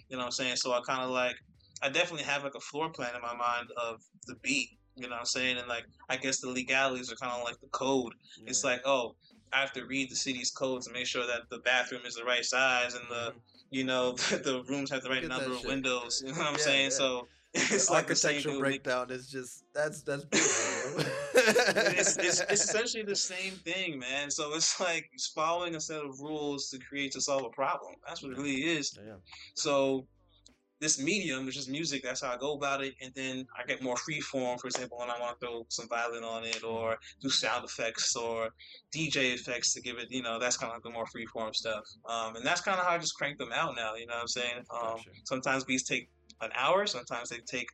You know what I'm saying? So I kind of like, I definitely have like a floor plan in my mind of the beat. You know what I'm saying? And like, I guess the legalities are kind of like the code. It's like, oh, I have to read the city's codes and make sure that the bathroom is the right size and the, Mhm. you know, the rooms have the right Get number of windows. You know what I'm Yeah, saying? yeah. So it's like the thing with making- breakdown is just that's that's beautiful. it's, it's, it's essentially the same thing, man. So it's like it's following a set of rules to create to solve a problem. That's what it really is. yeah. So this medium, which is music, that's how I go about it. And then I get more free form, for example, when I want to throw some violin on it or do sound effects or DJ effects to give it, you know, that's kind of like the more free form stuff. Um, and that's kind of how I just crank them out now, you know what I'm saying? Um, Gotcha. sometimes beats take an hour, sometimes they take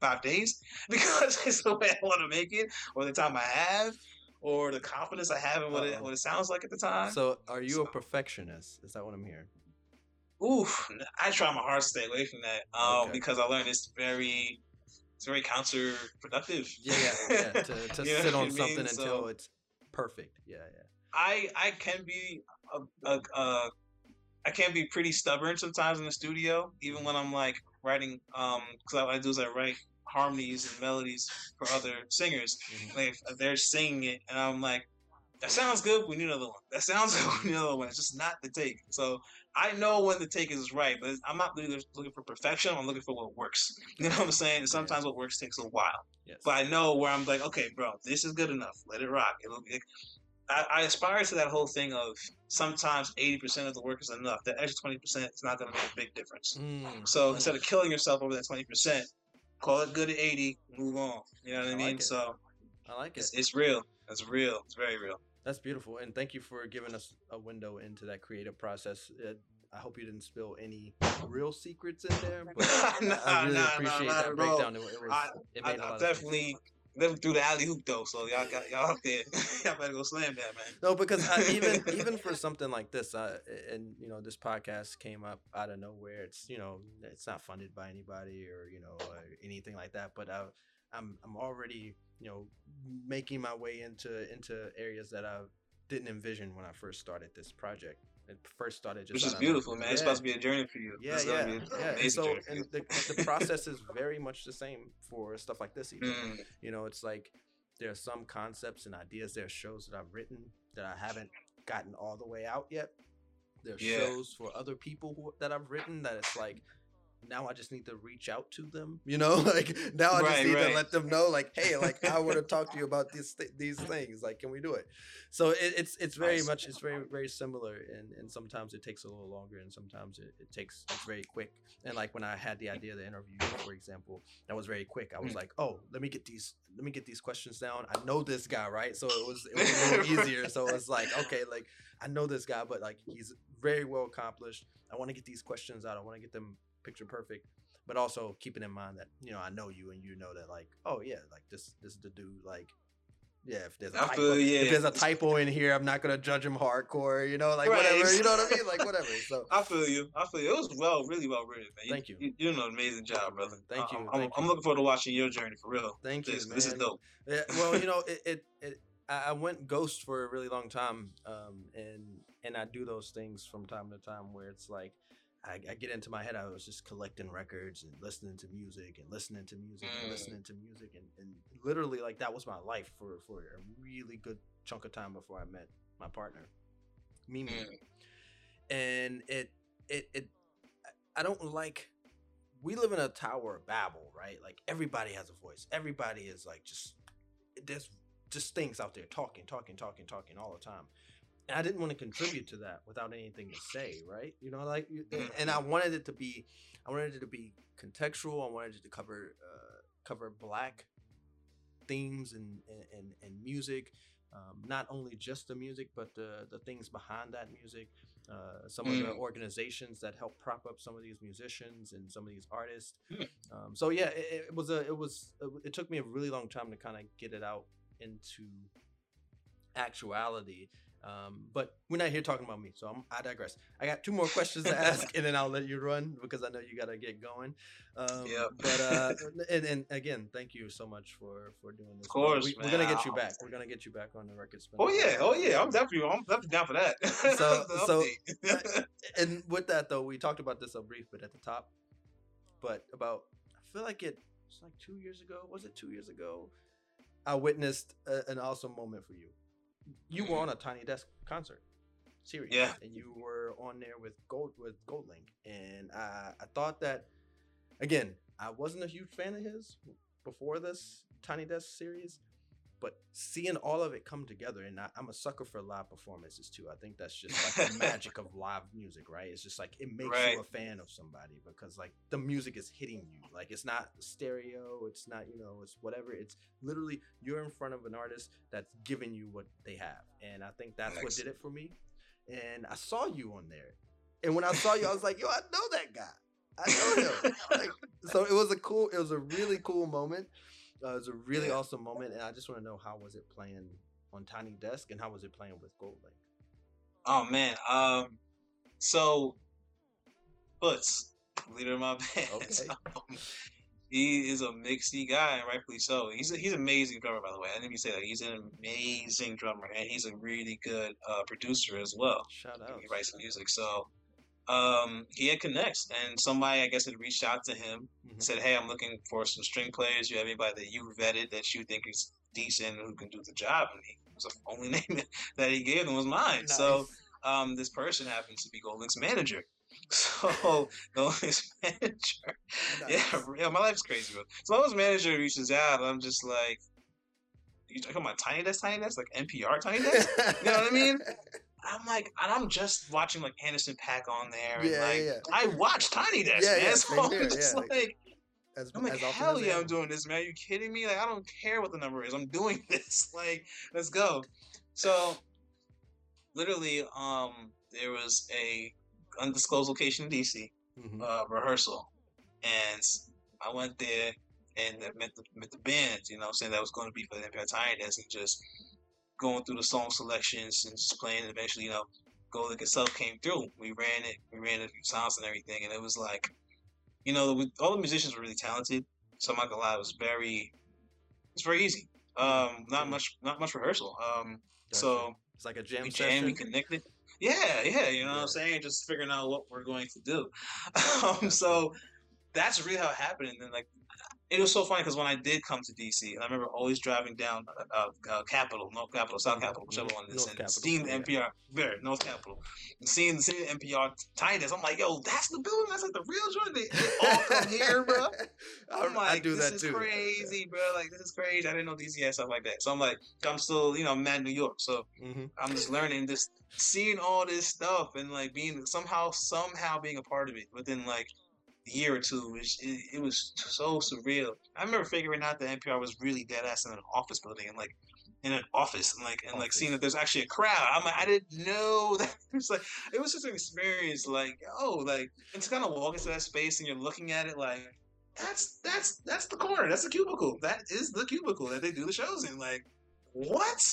five days because it's the way I want to make it or the time I have or the confidence I have in what, it, what it sounds like at the time. So, are you a perfectionist? Is that what I'm hearing? Oof, I try my hardest to stay away from that um, Okay. because I learned it's very, it's very counterproductive. Yeah, yeah, yeah. To, to sit on mean? something until So- it's perfect. Yeah, yeah. I I can be a, a, a I can be pretty stubborn sometimes in the studio, even when I'm like writing. Um, because what I do is I write harmonies and melodies for other singers. Mhm. Like if they're singing it, and I'm like, that sounds good. We need another one. That sounds good. We need another one. It's just not the take. So I know when the take is right, but I'm not really looking for perfection. I'm looking for what works. You know what I'm saying? And sometimes what works takes a while. Yes. But I know where I'm like, okay, bro, this is good enough. Let it rock. It'll, it, I, I aspire to that whole thing of sometimes 80% of the work is enough. That extra 20% is not going to make a big difference. Mm, So instead of killing yourself over that 20%, call it good at 80, move on. You know what I, I mean? like. So I like it. it's, it's real. It's real. It's very real. That's beautiful, and thank you for giving us a window into that creative process. Uh, I hope you didn't spill any real secrets in there, but I really appreciate that breakdown. It, it was, I- it made a lot I of sense. definitely never threw the alley hoop though, so y'all got y'all out there. y'all better go slam that man. No, because I, even even for something like this, uh, and you know, this podcast came up out of nowhere. It's you know, it's not funded by anybody or you know uh, anything like that. But I, I'm I'm already you know making my way into into areas that I didn't envision when I first started this project. It first started just Which is beautiful, man. It's supposed to be a journey for you. Yeah, It's yeah, yeah. And so, and the, the process is very much the same for stuff like this. Even. Mm, You know, it's like there are some concepts and ideas. There are shows that I've written that I haven't gotten all the way out yet. There are Yeah. shows for other people who, that I've written that it's like now I just need to reach out to them. You know, like now I just Right, need to let them know, like, hey, like I want to talk to you about these th- these things. Like, can we do it? So it, it's it's very much it's very very similar, and and sometimes it takes a little longer, and sometimes it, it takes it's very quick. And like when I had the idea of the interview, for example, that was very quick. I was Mm. like, oh, let me get these let me get these questions down. I know this guy, right? So it was it was a little easier. So it was like, okay, like I know this guy, but like he's very well accomplished. I want to get these questions out. I want to get them picture perfect. But also keeping in mind that, you know, I know you and you know that like, oh yeah, like this this is the dude, like yeah, if there's a I typo, you, if there's a typo in here, I'm not gonna judge him hardcore, you know, like Right. whatever, you know what I mean? Like whatever. So I feel you. I feel you. It was well, really well written, man. Thank you. You, you doing an amazing job, brother. Thank I- you, I'm, thank I'm you. looking forward to watching your journey for real. thank you, This, man. this is dope. Yeah, well, you know, it, it, it I I went ghost for a really long time, um, and and I do those things from time to time where it's like I, I get into my head. I was just collecting records and listening to music and listening to music and Mm. listening to music and, and literally like that was my life for for a really good chunk of time before I met my partner, Mimi, Mm. and it it it I- I don't like. We live in a tower of Babel, right? Like everybody has a voice. Everybody is like just there's just things out there talking, talking, talking, talking all the time. And I didn't want to contribute to that without anything to say, right? You know, like, and- and I wanted it to be, I wanted it to be contextual. I wanted it to cover, uh, cover black themes and and, and, music. Um, not only just the music, but the the things behind that music. Uh, some of the Mm. organizations that help prop up some of these musicians and some of these artists. Mm. Um, so yeah, it, it was a it was it took me a really long time to kind of get it out into actuality. Um, but we're not here talking about me, so I'm, I digress. I got two more questions to ask, and then I'll let you run because I know you got to get going. Um, Yep. But uh, and, and again, thank you so much for for doing this. Of course, we, are gonna get you back. We're gonna get you back on the record. Spin Oh yeah, oh yeah. I'm definitely, I'm definitely down for that. So- so- and with that though, we talked about this a brief bit at the top, but about I feel like it was like two years ago. Was it two years ago? I witnessed a, an awesome moment for you. You were on a Tiny Desk concert series, Yeah. and you were on there with Gold with Goldlink, and I I thought that again, I wasn't a huge fan of his before this Tiny Desk series. But seeing all of it come together, and I, I'm a sucker for live performances too. I think that's just like the magic of live music, right? It's just like it makes Right. you a fan of somebody because like the music is hitting you. Like it's not stereo, it's not you know, it's whatever. It's literally you're in front of an artist that's giving you what they have, and I think that's what did it for me. And I saw you on there, and when I saw you, I was like, yo, I know that guy. I know him. like, so it was a cool, it was a really cool moment. Uh, it was a really awesome moment, and I just want to know how was it playing on Tiny Desk, and how was it playing with Goldlink? Oh man. Um. So, Butts, leader of my band. Okay. um, he is a mixy guy, rightfully so. He's a, he's an amazing drummer, by the way. I didn't even say that. He's an amazing drummer, and he's a really good uh, producer as well. Shout out. He writes music, so um, he had connects, and somebody I guess had reached out to him Mhm. and said, "Hey, I'm looking for some string players. You have anybody that you vetted that you think is decent who can do the job?" And he was the only name that he gave them was mine. So um, this person happens to be Goldlink's manager. So Goldlink's manager, yeah, Nice. yeah, my life's crazy, bro. So Goldlink's manager reaches out, and I'm just like, you talking about Tiny Desk, Tiny Desk, like NPR Tiny Desk? You know what I mean? I'm like, and I'm just watching like Anderson .Paak on there, and Yeah, like yeah. I watch Tiny Desk, Yeah, man. yeah, so I'm here, just like, As, I'm like, hell yeah, I'm doing this, man. Are you kidding me? Like, I don't care what the number is. I'm doing this. Like, let's go. So, literally, um, there was a undisclosed location in DC Mhm. uh, rehearsal, and I went there and met the met the band. You know, saying that was going to be for the NPR Tiny Desk, and just going through the song selections and just playing. And eventually, you know, Go Goldlink itself came through. We ran it. We ran a few sounds and everything, and it was like, you know, all the musicians were really talented. So I'm not gonna lie, it was very, it's very easy. Um, not much, not much rehearsal. Um, Gotcha. so it's like a jam we session. jammed, we connected. Yeah, yeah, you know what I'm saying? Just figuring out what we're going to do. um, so that's really how it happened. And then like, it was so funny because when I did come to DC, and I remember always driving down uh, uh, uh, Capitol, North Capitol, South Capitol, whichever Mhm. one it is, North and Capitol, seeing the yeah. NPR, very North Capitol, and seeing seeing the NPR Titus, I'm like, yo, that's the building. That's like the real joint. They, they all come here, bro. I'm like, I do this that is too. crazy, bro. Like, this is crazy. I didn't know DC had stuff like that. So I'm like, I'm still, you know, I'm mad New York. So hmm I'm just learning this, seeing all this stuff, and like being somehow, somehow being a part of it within like a year or two. It, it, it was so surreal. I remember figuring out that NPR was really dead ass in an office building and like in an office and like and like seeing that there's actually a crowd. I'm like, I didn't know that. It was like it was just an experience. Like, oh, like to kind of walk into that space and you're looking at it like. That's that's that's the corner. That's the cubicle. That is the cubicle that they do the shows in. Like, what?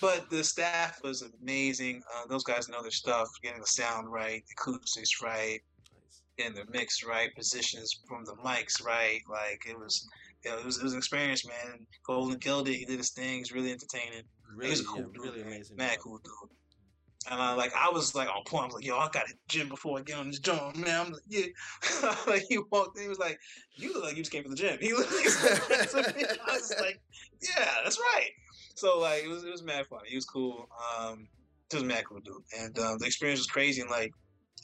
But the staff was amazing. Uh, those guys know their stuff, getting the sound right, the acoustics right, Getting the mix right, positions from the mics right. Like it was, you know, it was, it was an experience, man. Goldlink killed it. He did his thing. He's really entertaining. Really, He's a cool yeah, dude, really man. amazing. Mad job. cool dude. And I like, I was like on point. I was like, yo, I got a gym before I get on this jump, man. I'm like, yeah. like he walked in, he was like, you look like you just came from the gym. He that to me. I was like, yeah, that's right. So like, it was it was mad funny. He was cool. Um, just mad cool dude. And um, the experience was crazy. And like,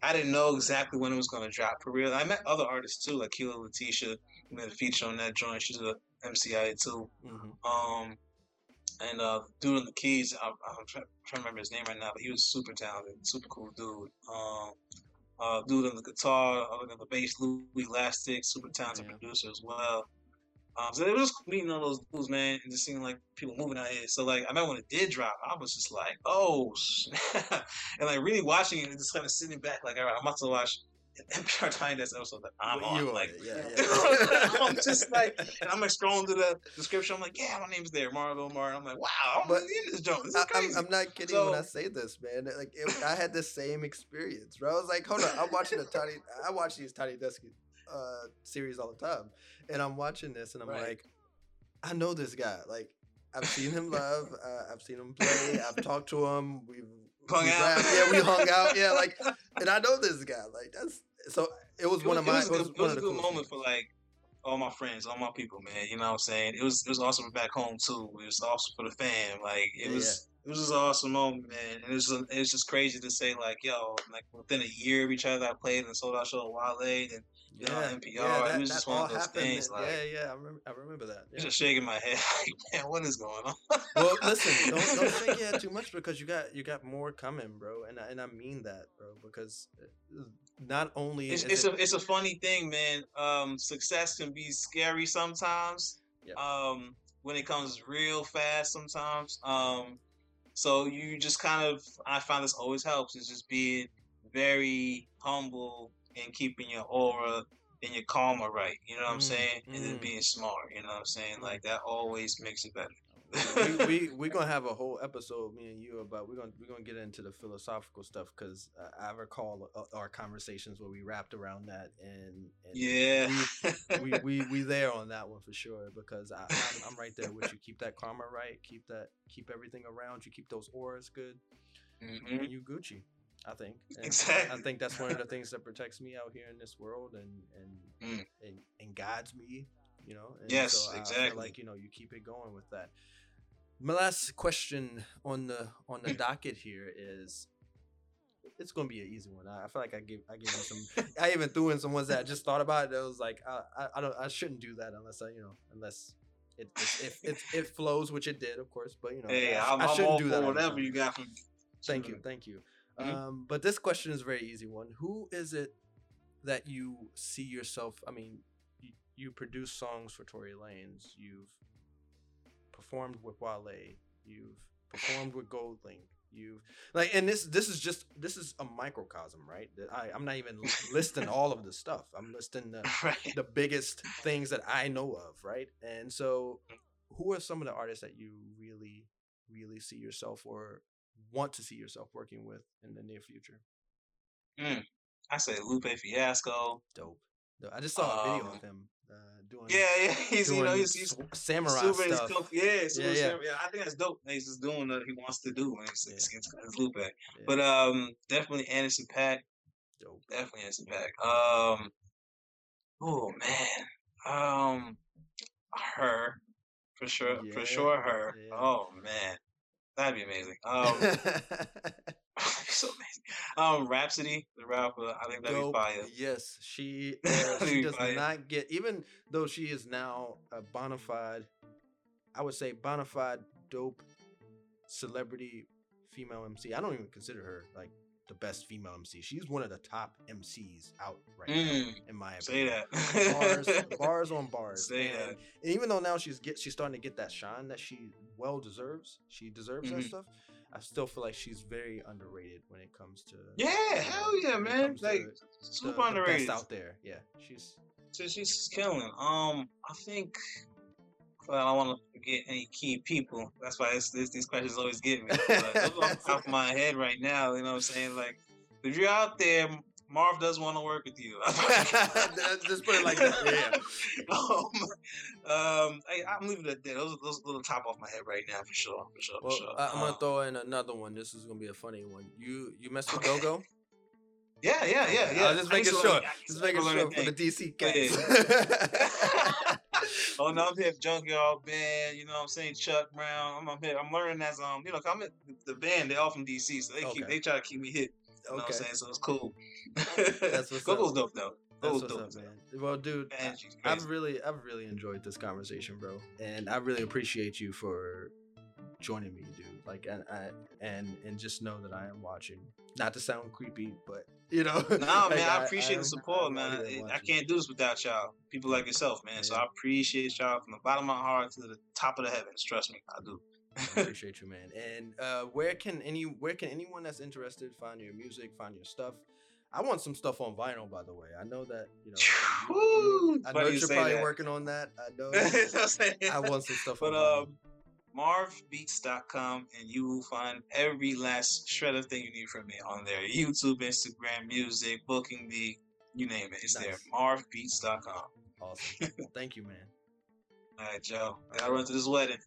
I didn't know exactly when it was gonna drop for real. I met other artists too, like Kelow LaTesha, who made a feature on that joint. She's a MCI too. Mhm. Um, and uh, dude on the keys, I, I'm trying, trying to remember his name right now, but he was super talented, super cool dude. Um, uh, dude on the guitar, other than the bass, Louis Elastic, super talented Yeah. producer as well. Um, so it was just meeting all those dudes, man, and just seeing like people moving out here. So like, I remember when it did drop, I was just like, oh, and like really watching it and just kind of sitting back, like, all right, I'm about to watch an NPR Tiny Desk episode that I'm Well, on. you like, yeah, yeah. I'm just like, and I'm like scrolling through the description. I'm like, yeah, my name's there, Marvill Martin. I'm like, wow, I'm But in this joint. This is I, I'm, crazy. I'm not kidding when I say this, man. Like it, I had the same experience, bro. I was like, hold on, I'm watching a tiny. I watch these tiny desk uh, series all the time, and I'm watching this, and I'm Right. like, I know this guy. Like I've seen him live. Uh, I've seen him play. I've talked to him. We've Hung we out. rapped, Yeah, we hung out. Yeah, like, and I know this guy. Like that's so. It was it one of my. it was, It was, it was a good coolest moment things. for like all my friends, all my people, man. You know what I'm saying? It was it was awesome back home too. It was awesome for the fam. Like it Yeah, was it was just an awesome moment, man. And it was it just crazy to say like, yo, like within a year of each other, I played and sold out show at Wale and you know, NPR. It was just one of those things, like- yeah, yeah. I remember. I remember that. Yeah. just shaking my head like, man, what is going on? Well, listen, don't don't your head too much because you got you got more coming, bro, and I, and I mean that, bro, because uh, not only it's is it's it, a it's a funny thing, man. Um, success can be scary sometimes. Yeah. Um, when it comes real fast, sometimes. Um, so you just kind of I find this always helps is just being very humble and keeping your aura and your karma right. You know what I'm Mm, saying? And then mm. being smart. You know what I'm saying? Like that always makes it better. We we we gonna have a whole episode, me and you, about we're gonna we're gonna get into the philosophical stuff because uh, I recall uh, our conversations where we wrapped around that, and, and yeah. we, we we there on that one for sure because I, I'm, I'm right there with you. Keep that karma right. Keep that keep everything around you. Keep those auras good. Mhm. and you Gucci. I think. And I Exactly. think that's one of the things that protects me out here in this world and and Mm. and, and guides me. You know. And Yes, so I- I feel exactly. like you know you keep it going with that. My last question on the on the docket here is, it's gonna be an easy one. I, I feel like I give I gave you some. I even threw in some ones that I just thought about. It was like I, I, I don't I shouldn't do that unless I you know unless it it, it, it, it flows, which it did, of course. But you know, Hey, I, I'm, I I'm shouldn't all do that. whatever you got from. Thank you, thank you. Mhm. Um, but this question is a very easy one. Who is it that you see yourself? I mean, you, you produce songs for Tory Lanez. You've performed with Wale. You've performed with Goldlink. You've like, and this this is just this is a microcosm, right? I I'm not even listing all of the stuff. I'm listing the Right. the biggest things that I know of, right? And so, who are some of the artists that you really, really see yourself or want to see yourself working with in the near future? Mm. I say Lupe Fiasco. Dope. Dope. I just saw a video Um, of him uh, doing Yeah, yeah. He's you know he's, he's samurai super stuff. comf- yeah, super Yeah, yeah. yeah, yeah. I think that's dope. He's just doing what he wants to do, and it's, it's, Yeah. it's, it's Lupe. Yeah, But um, definitely Anderson .Paak. dope. Definitely Anderson .Paak. Um, oh man, um, her for sure, Yeah, for sure, her. Oh man, that'd be amazing. Um, so amazing. Um, Rapsody, the rapper. I think that'd Dope. be fire. Yes, she uh, she does fire. not get even though she is now a bona fide, I would say bona fide dope celebrity female MC. I don't even consider her like the best female MC. She's one of the top MCs out right now, Mm, in my opinion. say that. bars, bars on bars. Say and, that. and even though now she's get she's starting to get that shine that she well deserves, she deserves that Mhm. stuff. I still feel like she's very underrated when it comes to Yeah, you know, hell yeah, man. Like the- super the underrated. best out there. Yeah, she's So she's killing. Um, I think. Well, I don't want to forget any key people. That's why it's, this, these questions always get me. But off the top of my head right now, you know what I'm saying? Like, if you're out there, Marv does want to work with you. Just put it like that, yeah. um, um, I, I'm leaving it there. Those those little top off my head right now for sure, for sure, well. for sure. I, I'm gonna Um, throw in another one. This is gonna be a funny one. You you mess with Okay. Go Go? yeah, yeah, yeah, yeah. Was just making sure. learn- Just making learn sure for the DC Yeah. cats. oh no, I'm here Junkyard Band, you know what I'm saying? Chuck Brown. I'm, I'm here. I'm learning as um, you know, I'm at the band, they're all from DC, so they keep they try to keep me hit. You know what I'm okay, saying? So it's cool. That's what's Gogo's up. dope though. that's what's dope. up, man. Well, dude, I- Man, I've really, I've really enjoyed this conversation, bro, and I really appreciate you for joining me, dude. Like, and I and and just know that I am watching. Not to sound creepy, but you know, Nah, like, man, I appreciate am- the support, I'm man. It- I can't do this without y'all. People like yourself, man. So I appreciate y'all from the bottom of my heart to the top of the heavens. Trust me, I do. I appreciate you, man. And uh, where can any where can anyone that's interested find your music, find your stuff? I want some stuff on vinyl, by the way. I know that you know. you- I know you you're probably that. working on that. I know. You know what I'm saying? I want some stuff But on um, marvbeats.com and you will find every last shred of thing you need from me on there. YouTube, Instagram, music, booking the you name it. It's there. Marvbeats.com. awesome. Thank you, man. All right, Joe. I gotta run to this wedding.